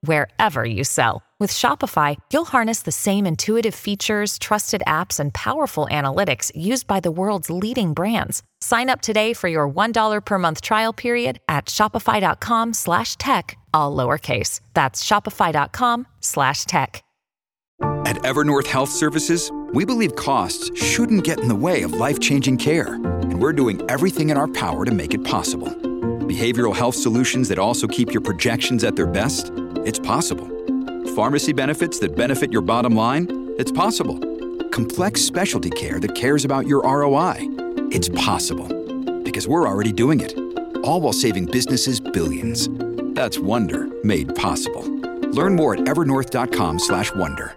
wherever you sell. With Shopify, you'll harness the same intuitive features, trusted apps, and powerful analytics used by the world's leading brands. Sign up today for your $1 per month trial period at shopify.com slash tech, all lowercase. That's shopify.com slash tech. At Evernorth Health Services, we believe costs shouldn't get in the way of life-changing care, and we're doing everything in our power to make it possible. Behavioral health solutions that also keep your projections at their best? It's possible. Pharmacy benefits that benefit your bottom line? It's possible. Complex specialty care that cares about your ROI? It's possible. Because we're already doing it. All while saving businesses billions. That's Wonder made possible. Learn more at evernorth.com/wonder.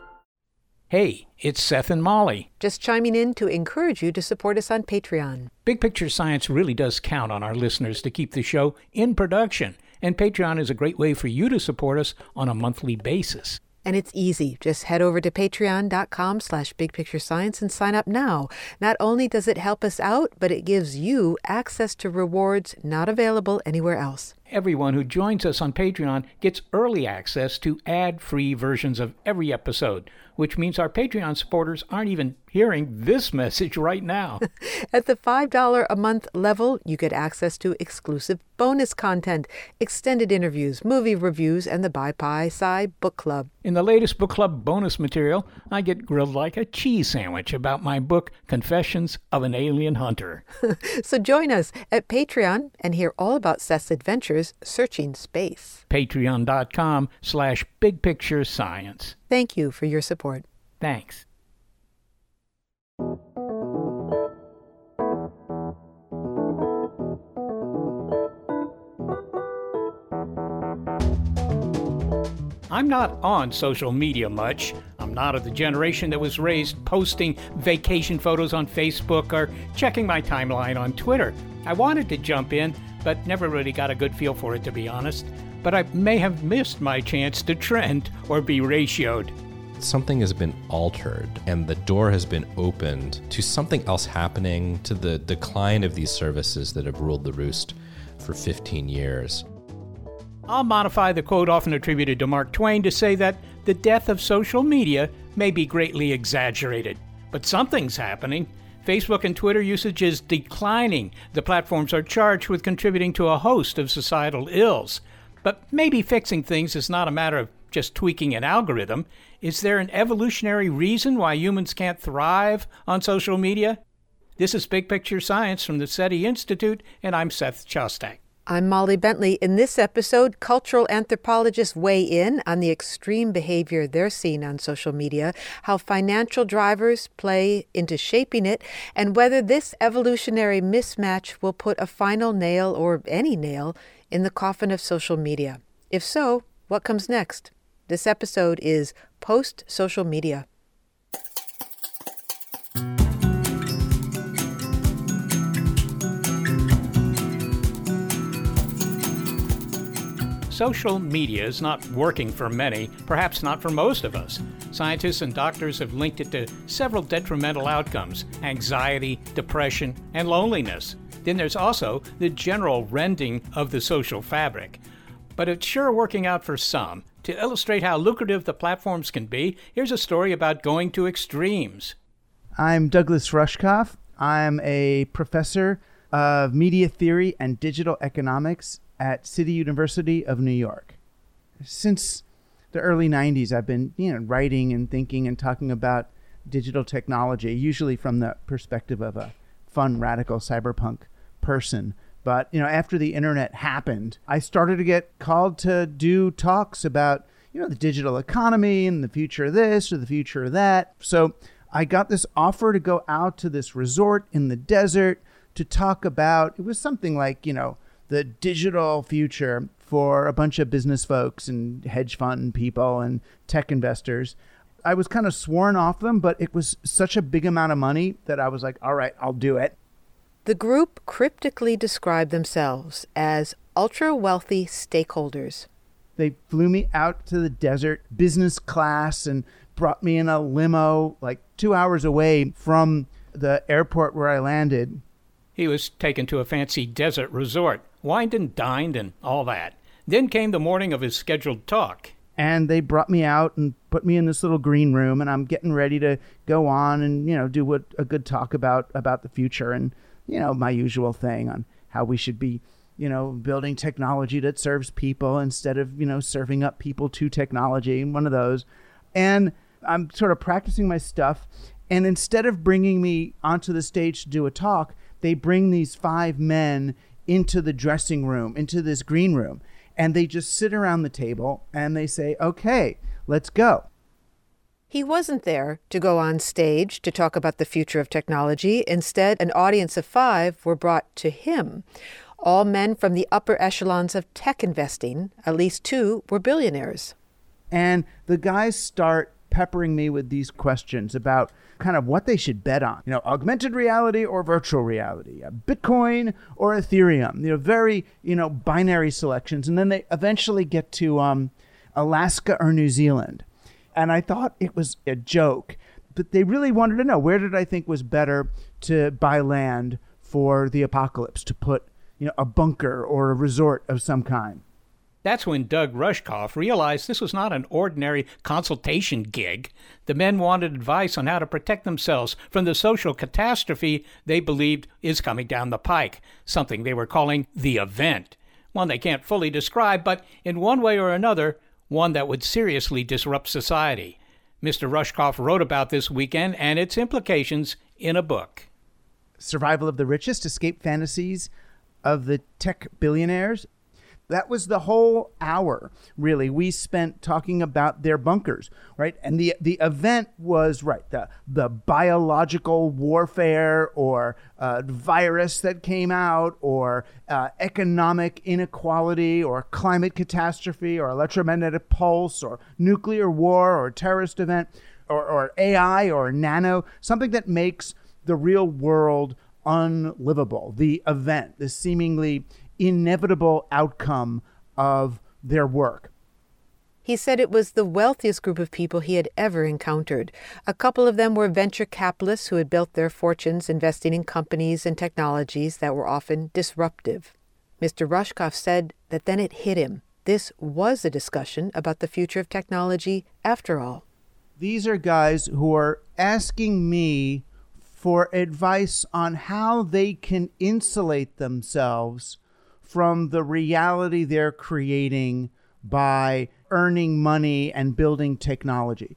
Hey, it's Seth and Molly. Just chiming in to encourage you to support us on Patreon. Big Picture Science really does count on our listeners to keep the show in production, and Patreon is a great way for you to support us on a monthly basis. And it's easy. Just head over to patreon.com slash bigpicturescience and sign up now. Not only does it help us out, but it gives you access to rewards not available anywhere else. Everyone who joins us on Patreon gets early access to ad free versions of every episode, which means our Patreon supporters aren't even hearing this message right now. At the $5 a month level, you get access to exclusive bonus content, extended interviews, movie reviews, and the Bye Bye Sci Book Club. In the latest book club bonus material, I get grilled like a cheese sandwich about my book, Confessions of an Alien Hunter. so join us at Patreon and hear all about Seth's adventures searching space. Patreon.com slash big picture science. Thank you for your support. Thanks. I'm not on social media much. I'm not of the generation that was raised posting vacation photos on Facebook or checking my timeline on Twitter. I wanted to jump in, but never really got a good feel for it, to be honest. But I may have missed my chance to trend or be ratioed. Something has been altered, and the door has been opened to something else happening, to the decline of these services that have ruled the roost for 15 years. I'll modify the quote often attributed to Mark Twain to say that the death of social media may be greatly exaggerated. But something's happening. Facebook and Twitter usage is declining. The platforms are charged with contributing to a host of societal ills. But maybe fixing things is not a matter of just tweaking an algorithm. Is there an evolutionary reason why humans can't thrive on social media? This is Big Picture Science from the SETI Institute, and I'm Seth Shostak. I'm Molly Bentley. In this episode, cultural anthropologists weigh in on the extreme behavior they're seeing on social media, how financial drivers play into shaping it, and whether this evolutionary mismatch will put a final nail or any nail in the coffin of social media. If so, what comes next? This episode is Post Social Media. social media is not working for many, perhaps not for most of us. Scientists and doctors have linked it to several detrimental outcomes anxiety, depression, and loneliness. Then there's also the general rending of the social fabric. But it's sure working out for some. To illustrate how lucrative the platforms can be, here's a story about going to extremes. I'm Douglas Rushkoff. I'm a professor of media theory and digital economics at City University of New York. Since the early 90s, I've been you know, writing and thinking and talking about digital technology, usually from the perspective of a fun, radical cyberpunk person. But you know, after the internet happened, I started to get called to do talks about you know the digital economy and the future of this or the future of that. So I got this offer to go out to this resort in the desert to talk about. It was something like you know the digital future for a bunch of business folks and hedge fund people and tech investors. I was kind of sworn off them, but it was such a big amount of money that I was like, all right, I'll do it. The group cryptically described themselves as ultra wealthy stakeholders. They flew me out to the desert, business class, and brought me in a limo like two hours away from the airport where I landed. He was taken to a fancy desert resort, wined and dined and all that. Then came the morning of his scheduled talk. And they brought me out and put me in this little green room, and I'm getting ready to go on and you know do what a good talk about about the future and you know my usual thing on how we should be you know building technology that serves people instead of you know serving up people to technology one of those. And i'm sort of practicing my stuff and instead of bringing me onto the stage to do a talk they bring these five men into the dressing room into this green room and they just sit around the table and they say okay let's go He wasn't there to go on stage to talk about the future of technology. Instead, an audience of five were brought to him. All men from the upper echelons of tech investing, at least two were billionaires. And the guys start peppering me with these questions about kind of what they should bet on. You know, augmented reality or virtual reality, Bitcoin or Ethereum. You know, very, you know, binary selections. And then they eventually get to um, Alaska or New Zealand. And I thought it was a joke, but they really wanted to know where did I think was better to buy land for the apocalypse, to put, you know, a bunker or a resort of some kind. That's when Doug Rushkoff realized this was not an ordinary consultation gig. The men wanted advice on how to protect themselves from the social catastrophe they believed is coming down the pike, something they were calling the event. One they can't fully describe, but in one way or another, one that would seriously disrupt society. Mr. Rushkoff wrote about this weekend and its implications in a book. Survival of the Richest, Escape Fantasies of the Tech Billionaires. That was the whole hour, really. We spent talking about their bunkers, right? And the the event was right the the biological warfare or uh, virus that came out, or uh, economic inequality, or climate catastrophe, or electromagnetic pulse, or nuclear war, or terrorist event, or, or AI, or nano, something that makes the real world unlivable. The event, the seemingly inevitable outcome of their work. He said it was the wealthiest group of people he had ever encountered. A couple of them were venture capitalists who had built their fortunes investing in companies and technologies that were often disruptive. Mr. Rushkoff said that then it hit him. This was a discussion about the future of technology after all. These are guys who are asking me for advice on how they can insulate themselves from the reality they're creating by earning money and building technology.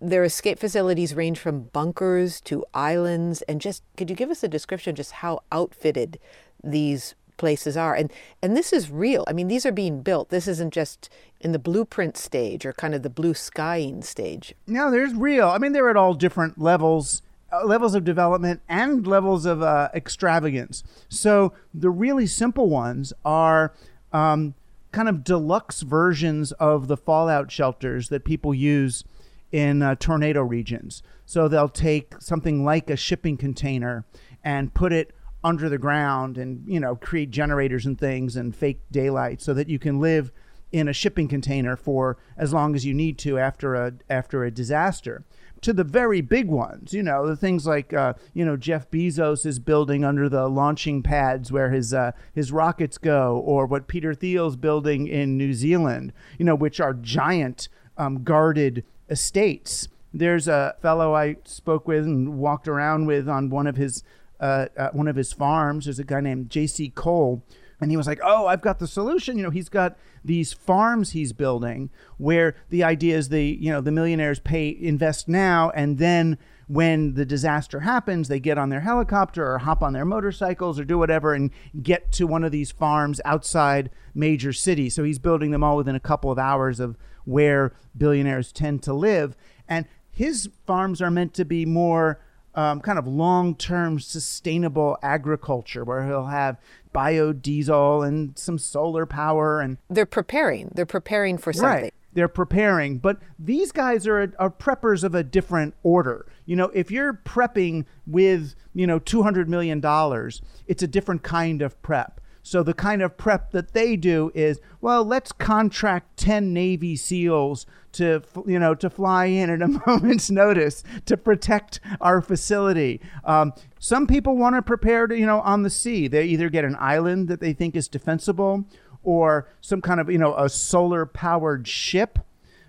Their escape facilities range from bunkers to islands and just could you give us a description just how outfitted these places are? And and this is real. I mean these are being built. This isn't just in the blueprint stage or kind of the blue skying stage. No there's real. I mean they're at all different levels levels of development and levels of uh, extravagance. So the really simple ones are um, kind of deluxe versions of the fallout shelters that people use in uh, tornado regions. So they'll take something like a shipping container and put it under the ground and you know create generators and things and fake daylight so that you can live in a shipping container for as long as you need to after a after a disaster to the very big ones you know the things like uh, you know Jeff Bezos is building under the launching pads where his uh, his rockets go or what Peter Thiel's building in New Zealand you know which are giant um, guarded estates there's a fellow I spoke with and walked around with on one of his uh, uh, one of his farms. There's a guy named J.C. Cole, and he was like, "Oh, I've got the solution." You know, he's got these farms he's building where the idea is the you know the millionaires pay invest now, and then when the disaster happens, they get on their helicopter or hop on their motorcycles or do whatever and get to one of these farms outside major cities. So he's building them all within a couple of hours of where billionaires tend to live, and his farms are meant to be more um, kind of long term sustainable agriculture where he'll have biodiesel and some solar power and they're preparing. They're preparing for something. Right. They're preparing. But these guys are, are preppers of a different order. You know if you're prepping with you know 200 million dollars it's a different kind of prep So the kind of prep that they do is, well, let's contract 10 Navy SEALs to you know to fly in at a moment's notice to protect our facility. Um, some people want to prepare to you know on the sea. They either get an island that they think is defensible, or some kind of you know a solar powered ship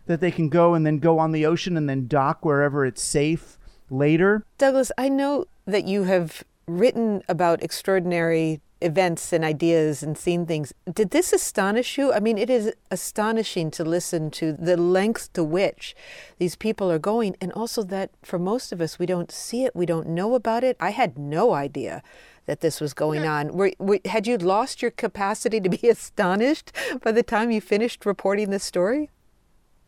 that they can go and then go on the ocean and then dock wherever it's safe later. Douglas, I know that you have written about extraordinary events and ideas and seen things. Did this astonish you? I mean, it is astonishing to listen to the length to which these people are going, and also that for most of us, we don't see it, we don't know about it. I had no idea that this was going yeah. on. Were, were, had you lost your capacity to be astonished by the time you finished reporting this story?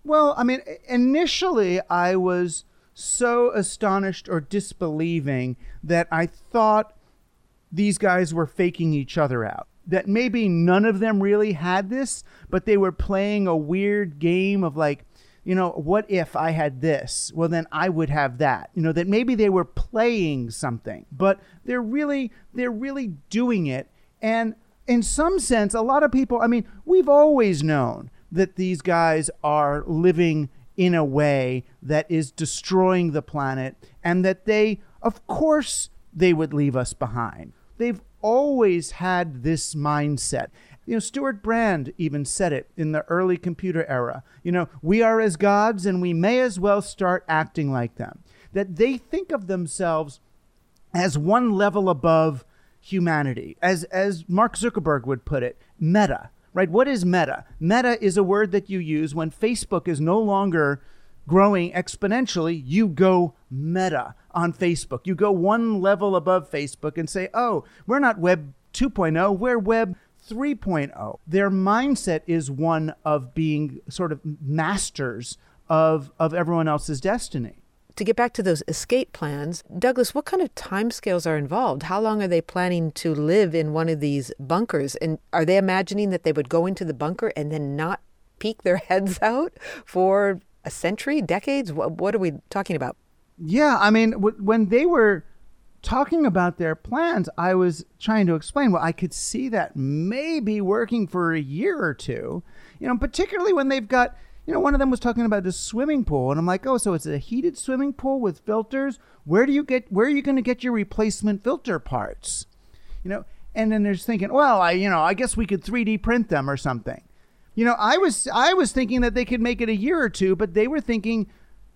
Well, I mean, initially I was so astonished or disbelieving that I thought these guys were faking each other out. That maybe none of them really had this, but they were playing a weird game of like, you know, what if I had this? Well, then I would have that. You know, that maybe they were playing something, but they're really, they're really doing it. And in some sense, a lot of people, I mean, we've always known that these guys are living in a way that is destroying the planet and that they, of course, they would leave us behind. They've always had this mindset. You know, Stewart Brand even said it in the early computer era. You know, we are as gods and we may as well start acting like them. That they think of themselves as one level above humanity. As as Mark Zuckerberg would put it, meta. Right? What is meta? Meta is a word that you use when Facebook is no longer growing exponentially, you go meta on Facebook. You go one level above Facebook and say, oh, we're not Web 2.0, we're Web 3.0. Their mindset is one of being sort of masters of, of everyone else's destiny. To get back to those escape plans, Douglas, what kind of timescales are involved? How long are they planning to live in one of these bunkers? And are they imagining that they would go into the bunker and then not peek their heads out for a century, decades? What, what are we talking about? Yeah, I mean, w- when they were talking about their plans, I was trying to explain. Well, I could see that maybe working for a year or two, you know, particularly when they've got, you know, one of them was talking about the swimming pool, and I'm like, oh, so it's a heated swimming pool with filters. Where do you get? Where are you going to get your replacement filter parts? You know, and then there's thinking, well, I, you know, I guess we could 3D print them or something. You know, I was I was thinking that they could make it a year or two, but they were thinking,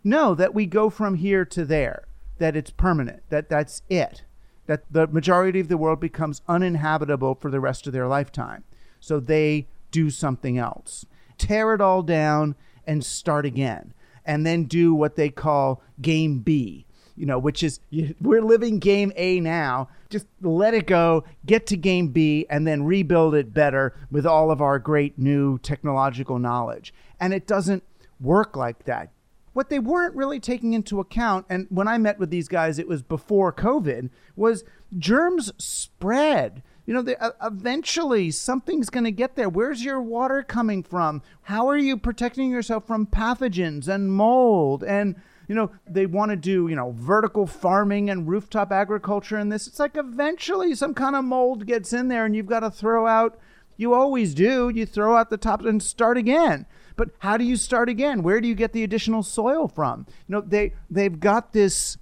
no, that we go from here to there, that it's permanent, that that's it, that the majority of the world becomes uninhabitable for the rest of their lifetime. So they do something else, tear it all down and start again, and then do what they call game B, you know, which is we're living game A now. Just let it go, get to game B, and then rebuild it better with all of our great new technological knowledge. And it doesn't work like that. What they weren't really taking into account, and when I met with these guys, it was before COVID, was germs spread. You know, they, uh, eventually something's going to get there. Where's your water coming from? How are you protecting yourself from pathogens and mold and you know, they want to do, you know, vertical farming and rooftop agriculture and this. It's like eventually some kind of mold gets in there and you've got to throw out, you always do, you throw out the top and start again. But how do you start again? Where do you get the additional soil from? You know, they they've got this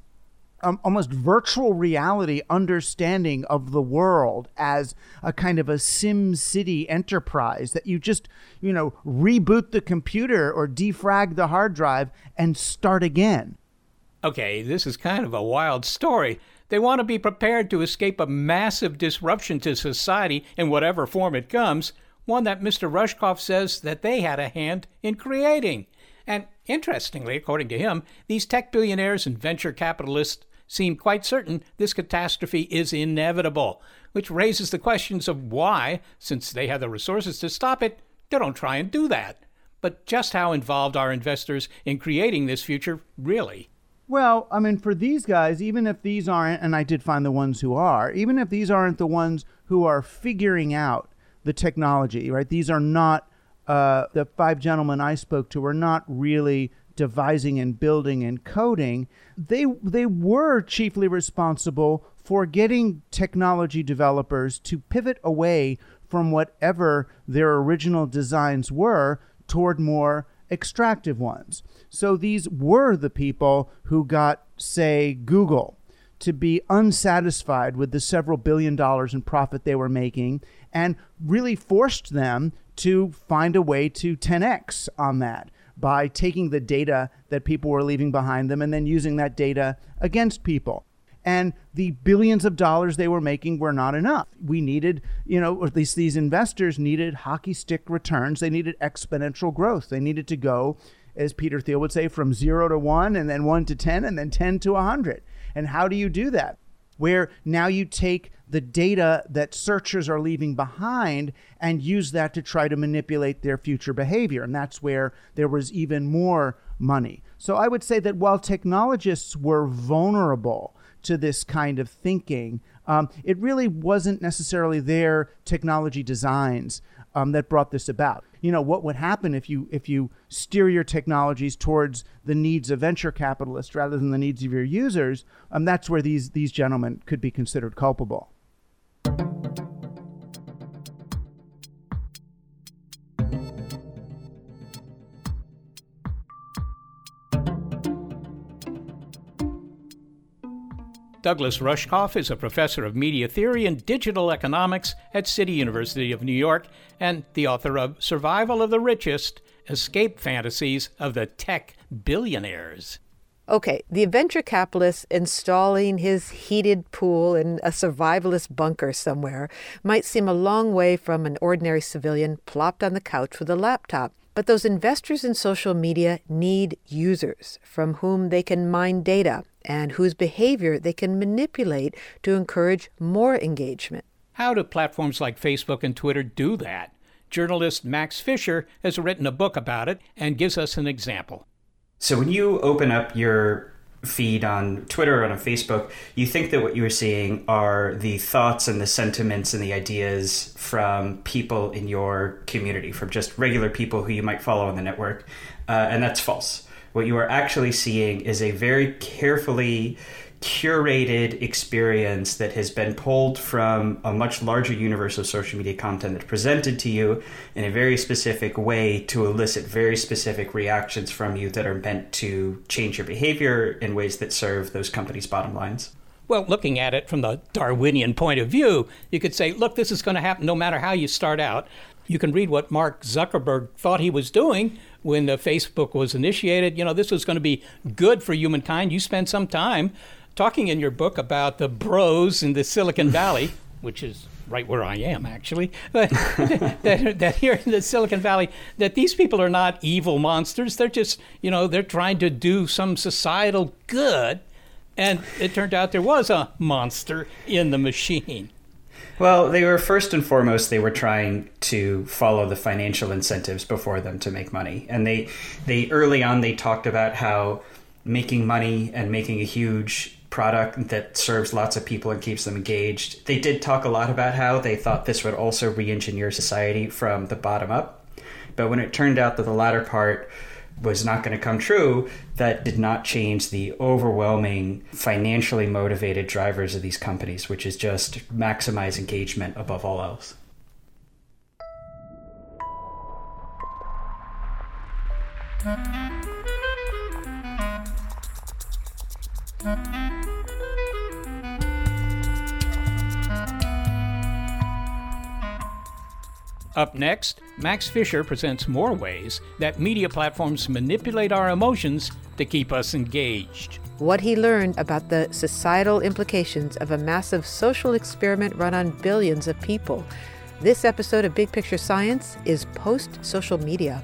um, almost virtual reality understanding of the world as a kind of a sim city enterprise that you just you know reboot the computer or defrag the hard drive and start again. Okay this is kind of a wild story. They want to be prepared to escape a massive disruption to society in whatever form it comes one that mr rushkoff says that they had a hand in creating. And interestingly, according to him, these tech billionaires and venture capitalists seem quite certain this catastrophe is inevitable, which raises the questions of why, since they have the resources to stop it, they don't try and do that. But just how involved are investors in creating this future, really? Well, I mean, for these guys, even if these aren't, and I did find the ones who are, even if these aren't the ones who are figuring out the technology, right? These are not uh, the five gentlemen I spoke to, are not really devising and building and coding, they they were chiefly responsible for getting technology developers to pivot away from whatever their original designs were toward more extractive ones. So these were the people who got, say, Google to be unsatisfied with the several billion dollars in profit they were making and really forced them to find a way to 10x on that by taking the data that people were leaving behind them and then using that data against people. And the billions of dollars they were making were not enough. We needed, you know, at least these investors needed hockey stick returns. They needed exponential growth. They needed to go, as Peter Thiel would say, from zero to one, and then one to 10, and then 10 to 100. And how do you do that? Where now you take the data that searchers are leaving behind and use that to try to manipulate their future behavior. And that's where there was even more money. So I would say that while technologists were vulnerable to this kind of thinking, um, it really wasn't necessarily their technology designs um, that brought this about. You know, what would happen if you if you steer your technologies towards the needs of venture capitalists rather than the needs of your users? Um, that's where these these gentlemen could be considered culpable. Douglas Rushkoff is a professor of media theory and digital economics at City University of New York and the author of Survival of the Richest Escape Fantasies of the Tech Billionaires. Okay, the venture capitalist installing his heated pool in a survivalist bunker somewhere might seem a long way from an ordinary civilian plopped on the couch with a laptop. But those investors in social media need users from whom they can mine data and whose behavior they can manipulate to encourage more engagement. How do platforms like Facebook and Twitter do that? Journalist Max Fisher has written a book about it and gives us an example. So when you open up your feed on Twitter or on Facebook, you think that what you're seeing are the thoughts and the sentiments and the ideas from people in your community, from just regular people who you might follow on the network. Uh, and that's false. What you are actually seeing is a very carefully curated experience that has been pulled from a much larger universe of social media content that's presented to you in a very specific way to elicit very specific reactions from you that are meant to change your behavior in ways that serve those companies' bottom lines. Well, looking at it from the Darwinian point of view, you could say, look, this is going to happen no matter how you start out. You can read what Mark Zuckerberg thought he was doing when Facebook was initiated. You know, this was going to be good for humankind. You spend some time talking in your book about the bros in the Silicon Valley, which is right where I am actually, but that, that, here in the Silicon Valley, that these people are not evil monsters. They're just, you know, they're trying to do some societal good. And it turned out there was a monster in the machine. Well, they were first and foremost they were trying to follow the financial incentives before them to make money. And they they early on they talked about how making money and making a huge product that serves lots of people and keeps them engaged. They did talk a lot about how they thought this would also re engineer society from the bottom up. But when it turned out that the latter part was not going to come true, that did not change the overwhelming financially motivated drivers of these companies, which is just maximize engagement above all else. Up next, Max Fisher presents more ways that media platforms manipulate our emotions to keep us engaged. What he learned about the societal implications of a massive social experiment run on billions of people. This episode of Big Picture Science is post social media.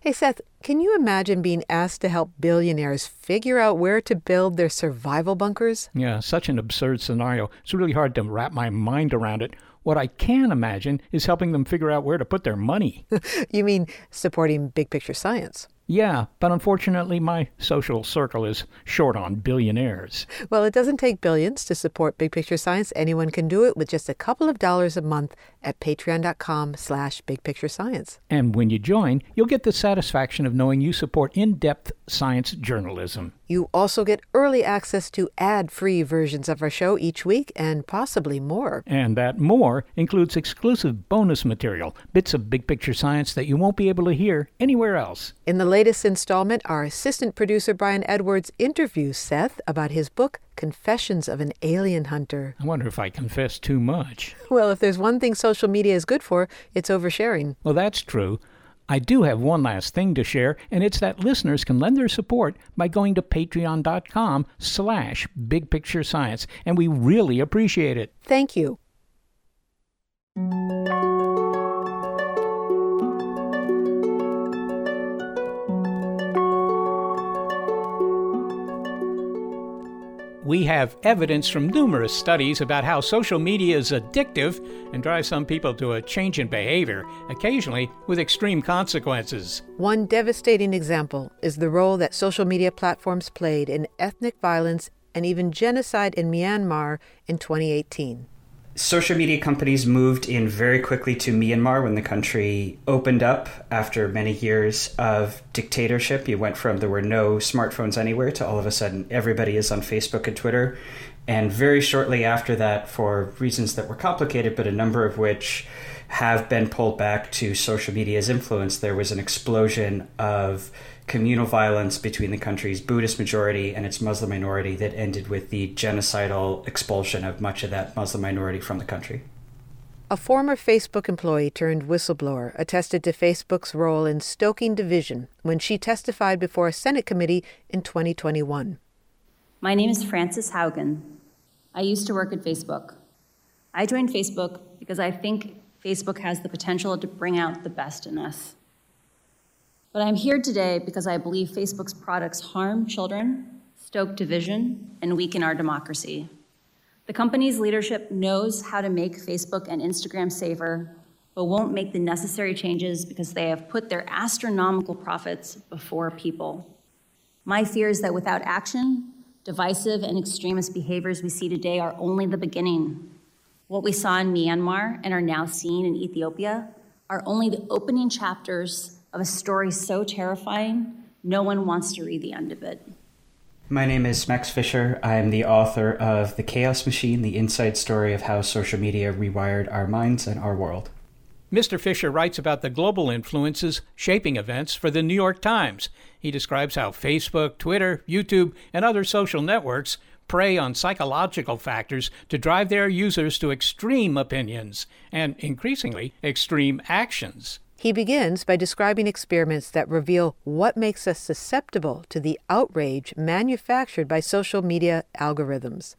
Hey, Seth, can you imagine being asked to help billionaires figure out where to build their survival bunkers? Yeah, such an absurd scenario. It's really hard to wrap my mind around it. What I can imagine is helping them figure out where to put their money. you mean supporting big picture science? Yeah, but unfortunately, my social circle is short on billionaires. Well, it doesn't take billions to support Big Picture Science. Anyone can do it with just a couple of dollars a month at patreon.com slash bigpicturescience. And when you join, you'll get the satisfaction of knowing you support in-depth science journalism. You also get early access to ad-free versions of our show each week and possibly more. And that more includes exclusive bonus material, bits of big picture science that you won't be able to hear anywhere else. In the latest installment, our assistant producer Brian Edwards interviews Seth about his book Confessions of an Alien Hunter. I wonder if I confess too much. Well, if there's one thing social media is good for, it's oversharing. Well, that's true. I do have one last thing to share, and it's that listeners can lend their support by going to patreon.com slash bigpicturescience, and we really appreciate it. Thank you. We have evidence from numerous studies about how social media is addictive and drives some people to a change in behavior, occasionally with extreme consequences. One devastating example is the role that social media platforms played in ethnic violence and even genocide in Myanmar in 2018 social media companies moved in very quickly to Myanmar when the country opened up after many years of dictatorship. You went from there were no smartphones anywhere to all of a sudden everybody is on Facebook and Twitter. And very shortly after that, for reasons that were complicated, but a number of which have been pulled back to social media's influence, there was an explosion of communal violence between the country's Buddhist majority and its Muslim minority that ended with the genocidal expulsion of much of that Muslim minority from the country. A former Facebook employee turned whistleblower attested to Facebook's role in stoking division when she testified before a Senate committee in 2021. My name is Frances Haugen. I used to work at Facebook. I joined Facebook because I think Facebook has the potential to bring out the best in us. But I'm here today because I believe Facebook's products harm children, stoke division, and weaken our democracy. The company's leadership knows how to make Facebook and Instagram safer, but won't make the necessary changes because they have put their astronomical profits before people. My fear is that without action, divisive and extremist behaviors we see today are only the beginning. What we saw in Myanmar and are now seeing in Ethiopia are only the opening chapters of a story so terrifying, no one wants to read the end of it. My name is Max Fisher. I am the author of The Chaos Machine, the inside story of how social media rewired our minds and our world. Mr. Fisher writes about the global influences shaping events for the New York Times. He describes how Facebook, Twitter, YouTube, and other social networks prey on psychological factors to drive their users to extreme opinions and, increasingly, extreme actions. He begins by describing experiments that reveal what makes us susceptible to the outrage manufactured by social media algorithms.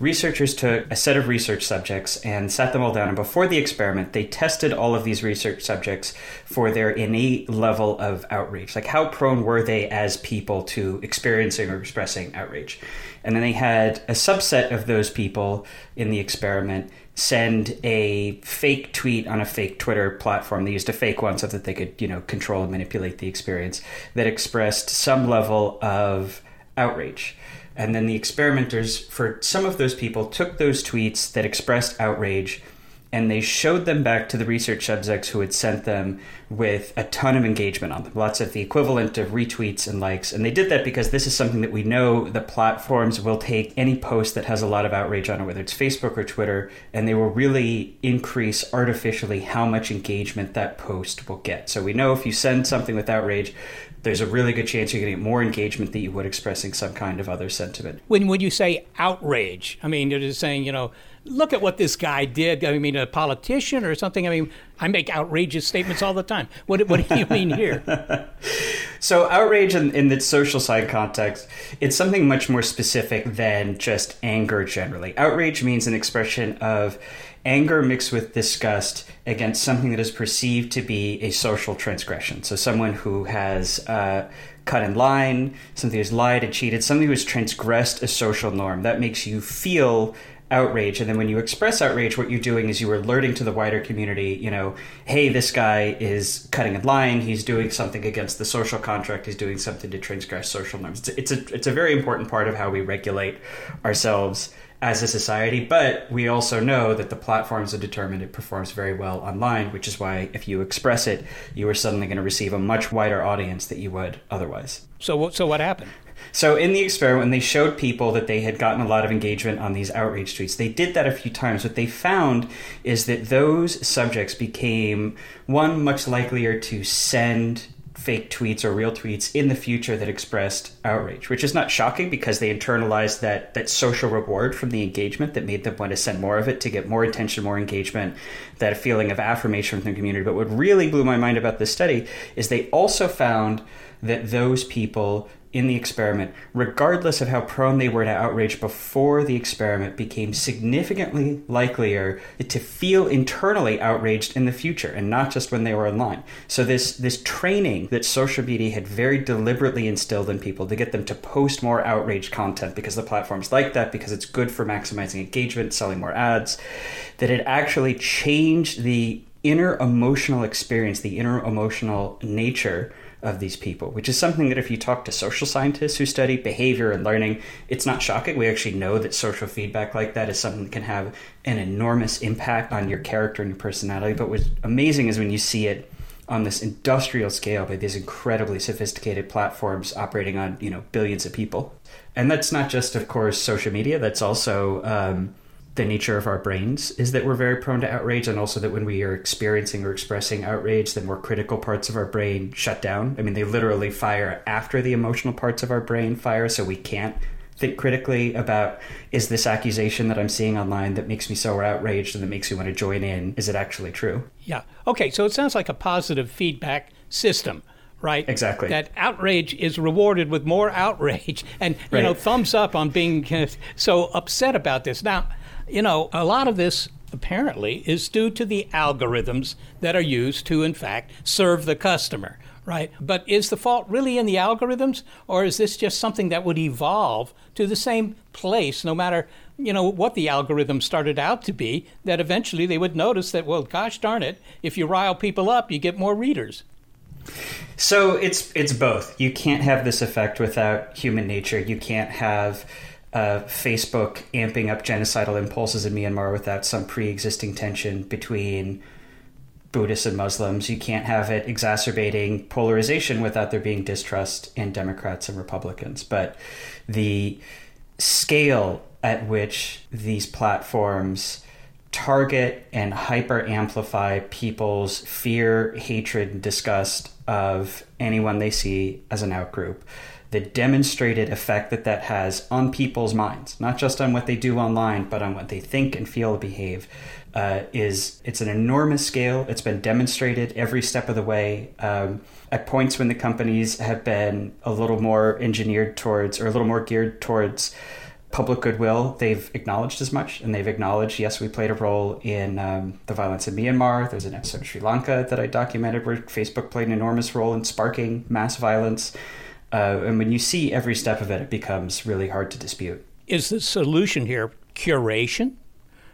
Researchers took a set of research subjects and sat them all down. And before the experiment, they tested all of these research subjects for their innate level of outrage. Like, how prone were they as people to experiencing or expressing outrage? And then they had a subset of those people in the experiment send a fake tweet on a fake Twitter platform. They used a fake one so that they could, you know, control and manipulate the experience that expressed some level of outrage. And then the experimenters, for some of those people, took those tweets that expressed outrage and they showed them back to the research subjects who had sent them with a ton of engagement on them, lots of the equivalent of retweets and likes. And they did that because this is something that we know the platforms will take any post that has a lot of outrage on it, whether it's Facebook or Twitter, and they will really increase artificially how much engagement that post will get. So we know if you send something with outrage, there's a really good chance you're going to get more engagement than you would expressing some kind of other sentiment. When when you say outrage, I mean you're just saying you know look at what this guy did. I mean, a politician or something. I mean, I make outrageous statements all the time. What, what do you mean here? so, outrage in, in the social side context, it's something much more specific than just anger generally. Outrage means an expression of anger mixed with disgust against something that is perceived to be a social transgression. So, someone who has uh, cut in line, something who's lied and cheated, something who's transgressed a social norm. That makes you feel outrage. And then when you express outrage what you're doing is you're alerting to the wider community you know hey this guy is cutting a line. He's doing something against the social contract. He's doing something to transgress social norms. It's, it's a it's a very important part of how we regulate ourselves as a society, but we also know that the platforms are determined. It performs very well online, which is why if you express it, you are suddenly going to receive a much wider audience that you would otherwise. So, so what happened? So in the experiment, they showed people that they had gotten a lot of engagement on these outrage tweets, they did that a few times. What they found is that those subjects became one much likelier to send fake tweets or real tweets in the future that expressed outrage, which is not shocking because they internalized that that social reward from the engagement that made them want to send more of it to get more attention, more engagement, that feeling of affirmation from the community. But what really blew my mind about this study is they also found that those people in the experiment, regardless of how prone they were to outrage before the experiment, became significantly likelier to feel internally outraged in the future and not just when they were online. So this this training that social media had very deliberately instilled in people to get them to post more outrage content because the platforms like that because it's good for maximizing engagement, selling more ads, that it actually changed the inner emotional experience, the inner emotional nature of these people, which is something that if you talk to social scientists who study behavior and learning, it's not shocking. We actually know that social feedback like that is something that can have an enormous impact on your character and your personality. But what's amazing is when you see it on this industrial scale by these incredibly sophisticated platforms operating on you know billions of people and that's not just of course social media that's also um, the nature of our brains is that we're very prone to outrage and also that when we are experiencing or expressing outrage the more critical parts of our brain shut down i mean they literally fire after the emotional parts of our brain fire so we can't think critically about is this accusation that i'm seeing online that makes me so outraged and that makes me want to join in is it actually true yeah okay so it sounds like a positive feedback system right? Exactly. That outrage is rewarded with more outrage, and you right. know, thumbs up on being so upset about this. Now, you know, a lot of this apparently is due to the algorithms that are used to, in fact, serve the customer, right? But is the fault really in the algorithms, or is this just something that would evolve to the same place no matter, you know, what the algorithm started out to be, that eventually they would notice that, well, gosh darn it, if you rile people up, you get more readers? So it's it's both. You can't have this effect without human nature. You can't have uh, Facebook amping up genocidal impulses in Myanmar without some pre existing tension between Buddhists and Muslims. You can't have it exacerbating polarization without there being distrust in Democrats and Republicans. But the scale at which these platforms target and hyper amplify people's fear, hatred, and disgust of anyone they see as an outgroup the demonstrated effect that that has on people's minds, not just on what they do online, but on what they think and feel and behave, uh, is it's an enormous scale. It's been demonstrated every step of the way. Um, at points when the companies have been a little more engineered towards, or a little more geared towards public goodwill, they've acknowledged as much, and they've acknowledged, yes, we played a role in um, the violence in Myanmar. There's an episode of Sri Lanka that I documented where Facebook played an enormous role in sparking mass violence. Uh, and when you see every step of it, it becomes really hard to dispute. Is the solution here curation?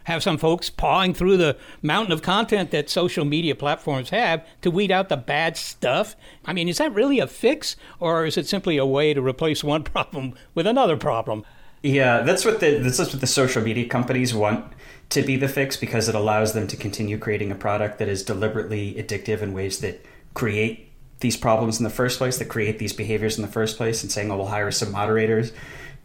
Have some folks pawing through the mountain of content that social media platforms have to weed out the bad stuff? I mean, is that really a fix, or is it simply a way to replace one problem with another problem? Yeah, that's what the this is what the social media companies want to be the fix because it allows them to continue creating a product that is deliberately addictive in ways that create these problems in the first place, that create these behaviors in the first place, and saying, oh, we'll hire some moderators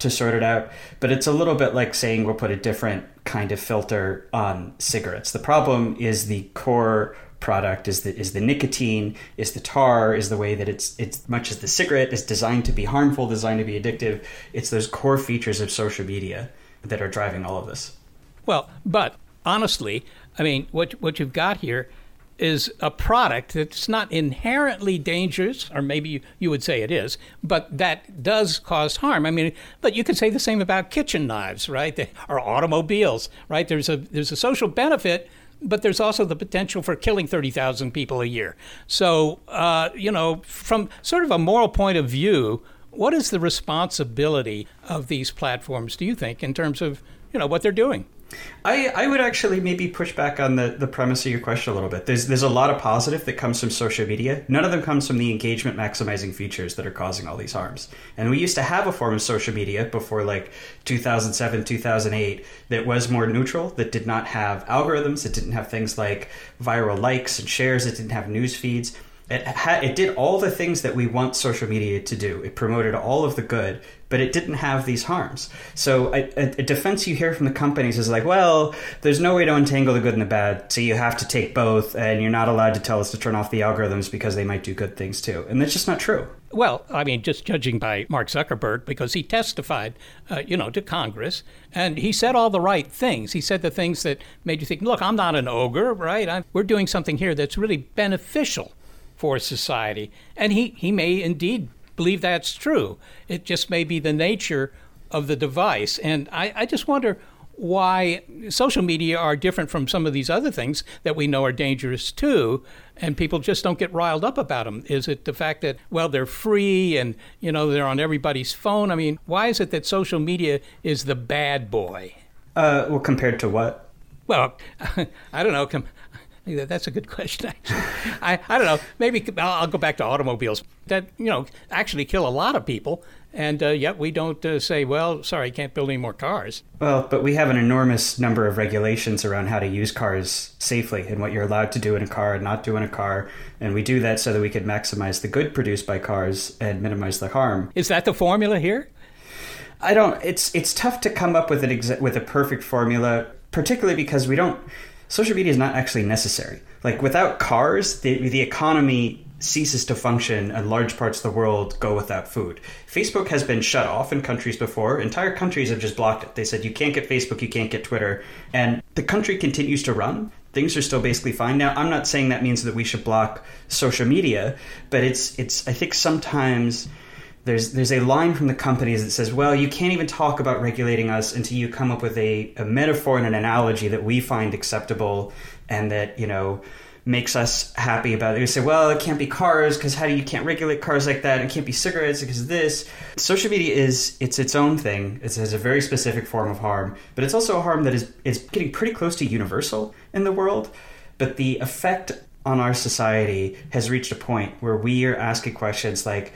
to sort it out. But it's a little bit like saying we'll put a different kind of filter on cigarettes. The problem is the core product is the is the nicotine, is the tar, is the way that it's it's much as the cigarette is designed to be harmful, designed to be addictive. It's those core features of social media that are driving all of this. Well, but honestly, I mean, what what you've got here is a product that's not inherently dangerous, or maybe you, would say it is, but that does cause harm. I mean, but you could say the same about kitchen knives, right? They, or automobiles, right? There's a there's a social benefit, but there's also the potential for killing 30,000 people a year. So, uh, you know, from sort of a moral point of view, what is the responsibility of these platforms, do you think, in terms of, you know, what they're doing? I, I would actually maybe push back on the, the premise of your question a little bit. There's there's a lot of positive that comes from social media. None of them comes from the engagement maximizing features that are causing all these harms. And we used to have a form of social media before like 2007, 2008 that was more neutral, that did not have algorithms, that didn't have things like viral likes and shares, it didn't have news feeds. It had it did all the things that we want social media to do. It promoted all of the good, but it didn't have these harms. So a, a, defense you hear from the companies is like, well, there's no way to untangle the good and the bad, so you have to take both, and you're not allowed to tell us to turn off the algorithms because they might do good things too. And that's just not true. Well, I mean, just judging by Mark Zuckerberg, because he testified, uh, you know, to Congress, and he said all the right things. He said the things that made you think, look, I'm not an ogre, right? I'm, we're doing something here that's really beneficial for society. And he, he may indeed believe that's true. It just may be the nature of the device. And I, I just wonder why social media are different from some of these other things that we know are dangerous too and people just don't get riled up about them is it the fact that well they're free and you know they're on everybody's phone? I mean why is it that social media is the bad boy? Uh, well compared to what? Well i don't know. Com- that's a good question. I, I don't know. Maybe I'll, go back to automobiles that you know actually kill a lot of people, and uh, yet we don't uh, say, "Well, sorry, can't build any more cars." Well, but we have an enormous number of regulations around how to use cars safely and what you're allowed to do in a car and not do in a car, and we do that so that we can maximize the good produced by cars and minimize the harm. Is that the formula here? I don't. It's it's tough to come up with an exa- with a perfect formula, particularly because we don't social media is not actually necessary. Like without cars, the, the economy ceases to function and large parts of the world go without food. Facebook has been shut off in countries before. Entire countries have just blocked it. They said you can't get Facebook, you can't get Twitter, and the country continues to run. Things are still basically fine. Now, I'm not saying that means that we should block social media, but it's it's I think sometimes there's there's a line from the companies that says, well, you can't even talk about regulating us until you come up with a, a metaphor and an analogy that we find acceptable and that you know makes us happy about it. You say, well, it can't be cars because how do you can't regulate cars like that? It can't be cigarettes because this. Social media is it's its own thing. It has a very specific form of harm, but it's also a harm that is is getting pretty close to universal in the world. But the effect on our society has reached a point where we are asking questions like,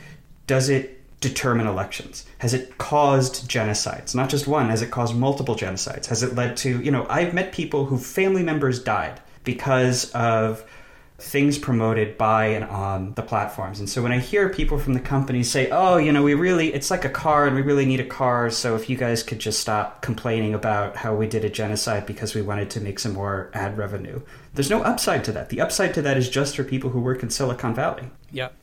does it determine elections? Has it caused genocides? Not just one, has it caused multiple genocides? Has it led to, you know, I've met people who family members died because of things promoted by and on the platforms. And so when I hear people from the companies say, oh, you know, we really, it's like a car and we really need a car. So if you guys could just stop complaining about how we did a genocide because we wanted to make some more ad revenue, there's no upside to that. The upside to that is just for people who work in Silicon Valley. Yep.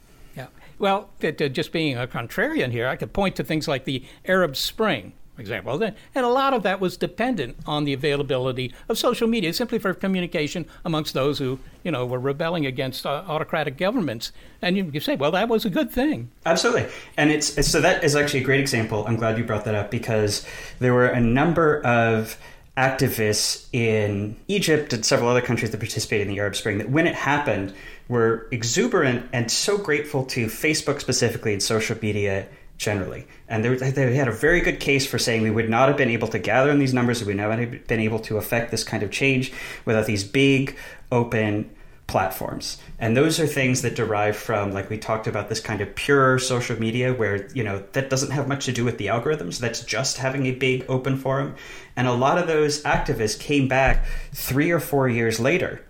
Well, just being a contrarian here, I could point to things like the Arab Spring, for example, and a lot of that was dependent on the availability of social media, simply for communication amongst those who, you know, were rebelling against uh, autocratic governments. And you, you say, well, that was a good thing. Absolutely, and it's so that is actually a great example. I'm glad you brought that up because there were a number of activists in Egypt and several other countries that participated in the Arab Spring that when it happened were exuberant and so grateful to Facebook specifically and social media generally. And they, had a very good case for saying we would not have been able to gather in these numbers, we would not have been able to affect this kind of change without these big, open platforms. And those are things that derive from, like we talked about, this kind of pure social media where, you know, that doesn't have much to do with the algorithms. That's just having a big open forum. And a lot of those activists came back three or four years later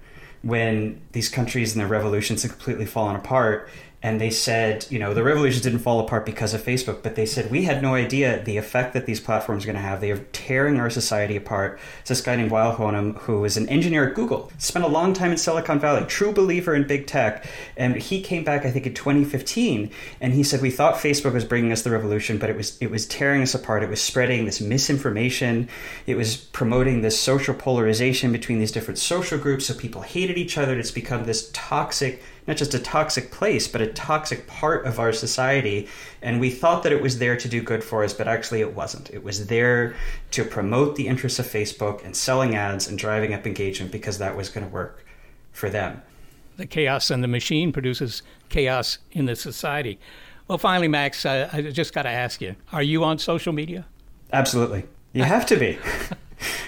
when these countries and their revolutions have completely fallen apart and they said, you know, the revolution didn't fall apart because of Facebook, but they said we had no idea the effect that these platforms are going to have. They are tearing our society apart. It's this guy named Wael Ghonim, who was an engineer at Google, spent a long time in Silicon Valley, true believer in big tech, and he came back, I think, in 2015, and he said we thought Facebook was bringing us the revolution, but it was it was tearing us apart. It was spreading this misinformation. It was promoting this social polarization between these different social groups, so people hated each other. It's become this toxic not just a toxic place, but a toxic part of our society. And we thought that it was there to do good for us, but actually it wasn't. It was there to promote the interests of Facebook and selling ads and driving up engagement because that was going to work for them. The chaos in the machine produces chaos in the society. Well, finally, Max, uh, I just got to ask you: Are you on social media? Absolutely, you have to be.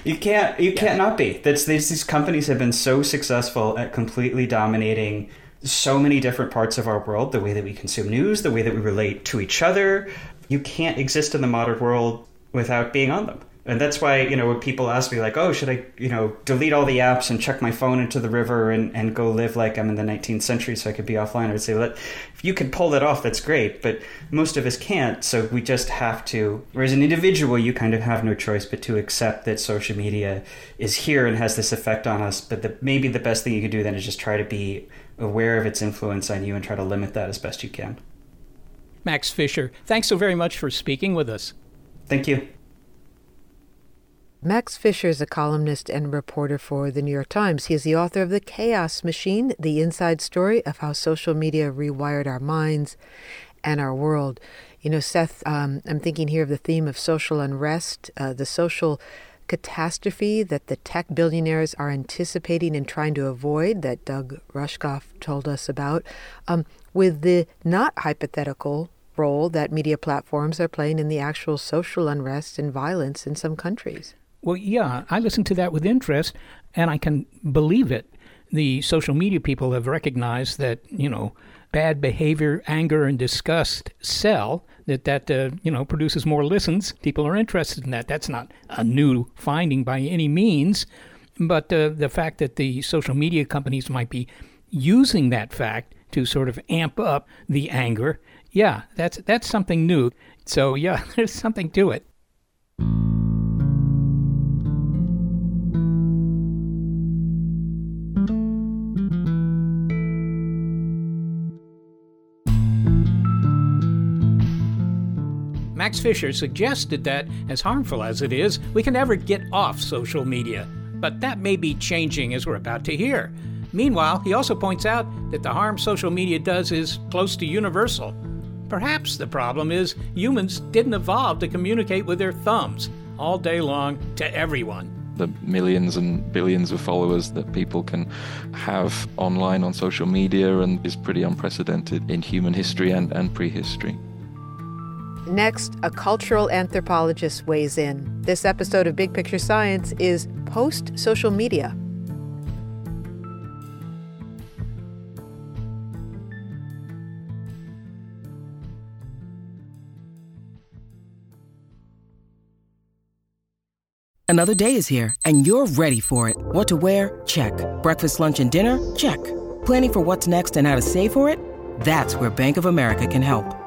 you can't. You yeah. can't not be. That's these companies have been so successful at completely dominating so many different parts of our world the way that we consume news, the way that we relate to each other. You can't exist in the modern world without being on them. And that's why, you know, when people ask me, like, oh, should I, you know, delete all the apps and check my phone into the river and, and go live like I'm in the 19th century so I could be offline, I would say, Let, if you can pull that off, that's great. But most of us can't. So we just have to, or as an individual, you kind of have no choice but to accept that social media is here and has this effect on us. But the, maybe the best thing you can do then is just try to be aware of its influence on you and try to limit that as best you can. Max Fisher, thanks so very much for speaking with us. Thank you. Max Fisher is a columnist and reporter for the New York Times. He is the author of The Chaos Machine, the inside story of how social media rewired our minds and our world. You know, Seth, um, I'm thinking here of the theme of social unrest, uh, the social catastrophe that the tech billionaires are anticipating and trying to avoid that Doug Rushkoff told us about, um, with the not hypothetical role that media platforms are playing in the actual social unrest and violence in some countries. Well, yeah, I listen to that with interest, and I can believe it. The social media people have recognized that, you know, bad behavior, anger, and disgust sell, that that uh, you know produces more listens. People are interested in that. That's not a new finding by any means, but uh, the fact that the social media companies might be using that fact to sort of amp up the anger, yeah, that's that's something new. So yeah, there's something to it. Max Fisher suggested that, as harmful as it is, we can never get off social media. But that may be changing as we're about to hear. Meanwhile, he also points out that the harm social media does is close to universal. Perhaps the problem is humans didn't evolve to communicate with their thumbs all day long to everyone the millions and billions of followers that people can have online on social media and is pretty unprecedented in human history and, and prehistory. Next, a cultural anthropologist weighs in. This episode of Big Picture Science is post social media. Another day is here, and you're ready for it. What to wear? Check. Breakfast, lunch, and dinner? Check. Planning for what's next and how to save for it? That's where Bank of America can help.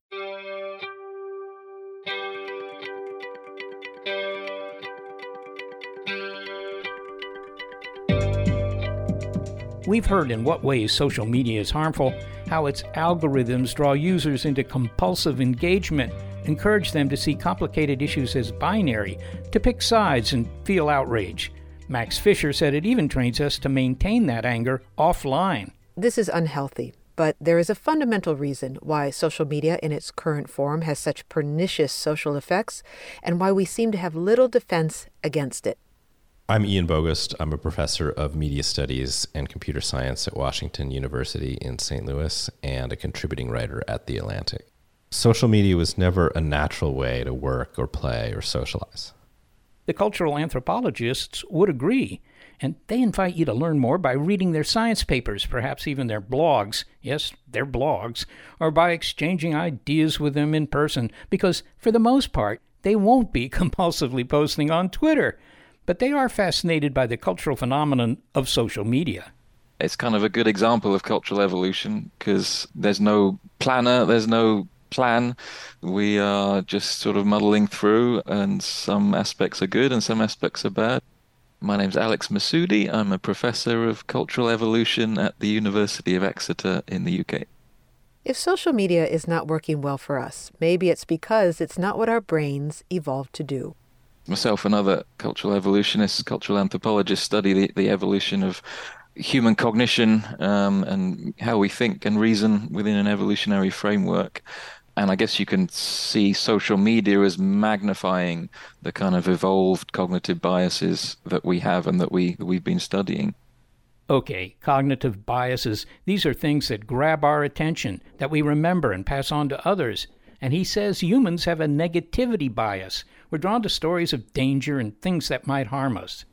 We've heard in what ways social media is harmful, how its algorithms draw users into compulsive engagement, encourage them to see complicated issues as binary, to pick sides and feel outrage. Max Fisher said it even trains us to maintain that anger offline. This is unhealthy. But there is a fundamental reason why social media in its current form has such pernicious social effects and why we seem to have little defense against it. I'm Ian Bogost. I'm a professor of media studies and computer science at Washington University in St. Louis and a contributing writer at The Atlantic. Social media was never a natural way to work or play or socialize. The cultural anthropologists would agree. and they invite you to learn more by reading their science papers, perhaps even their blogs. Yes, their blogs, or by exchanging ideas with them in person, because for the most part, they won't be compulsively posting on Twitter. But they are fascinated by the cultural phenomenon of social media. It's kind of a good example of cultural evolution because there's no planner, there's no plan. We are just sort of muddling through, and some aspects are good and some aspects are bad. My name's Alex Mesoudi. I'm a professor of cultural evolution at the University of Exeter in the UK. If social media is not working well for us, maybe it's because it's not what our brains evolved to do. Myself and other cultural evolutionists, cultural anthropologists study the, the evolution of human cognition um, and how we think and reason within an evolutionary framework and I guess you can see social media as magnifying the kind of evolved cognitive biases that we have and that we that we've been studying. Okay, cognitive biases, these are things that grab our attention, that we remember and pass on to others. And he says humans have a negativity bias. We're drawn to stories of danger and things that might harm us.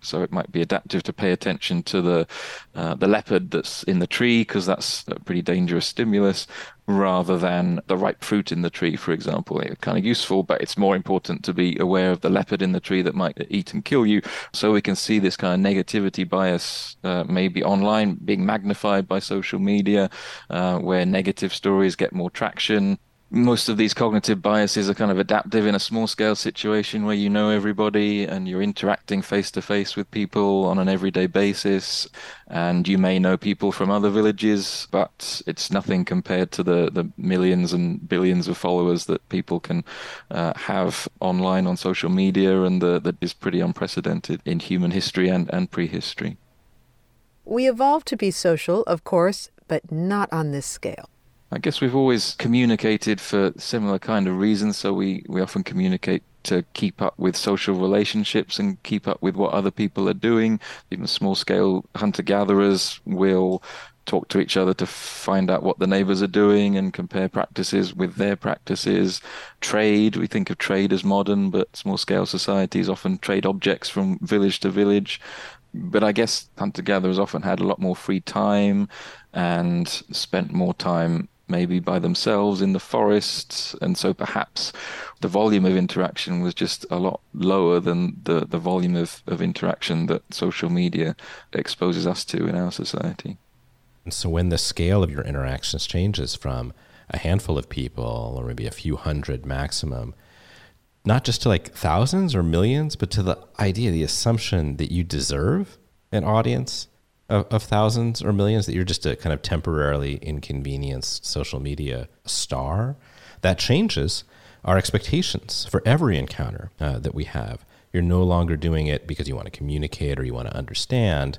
So it might be adaptive to pay attention to the uh, the leopard that's in the tree because that's a pretty dangerous stimulus, rather than the ripe fruit in the tree, for example. It's kind of useful, but it's more important to be aware of the leopard in the tree that might eat and kill you. So we can see this kind of negativity bias, uh, maybe online, being magnified by social media, uh, where negative stories get more traction most of these cognitive biases are kind of adaptive in a small scale situation where you know everybody and you're interacting face to face with people on an everyday basis and you may know people from other villages but it's nothing compared to the the millions and billions of followers that people can uh, have online on social media and the, that is pretty unprecedented in human history and, and prehistory. We evolved to be social of course but not on this scale I guess we've always communicated for similar kind of reasons. So we, we often communicate to keep up with social relationships and keep up with what other people are doing. Even small scale hunter gatherers will talk to each other to find out what the neighbors are doing and compare practices with their practices. Trade, we think of trade as modern, but small scale societies often trade objects from village to village. But I guess hunter gatherers often had a lot more free time and spent more time maybe by themselves in the forests, and so perhaps the volume of interaction was just a lot lower than the, the volume of, of interaction that social media exposes us to in our society. And so when the scale of your interactions changes from a handful of people or maybe a few hundred maximum, not just to like thousands or millions, but to the idea, the assumption that you deserve an audience of, of thousands or millions that you're just a kind of temporarily inconvenienced social media star, that changes our expectations for every encounter uh, that we have. You're no longer doing it because you want to communicate or you want to understand,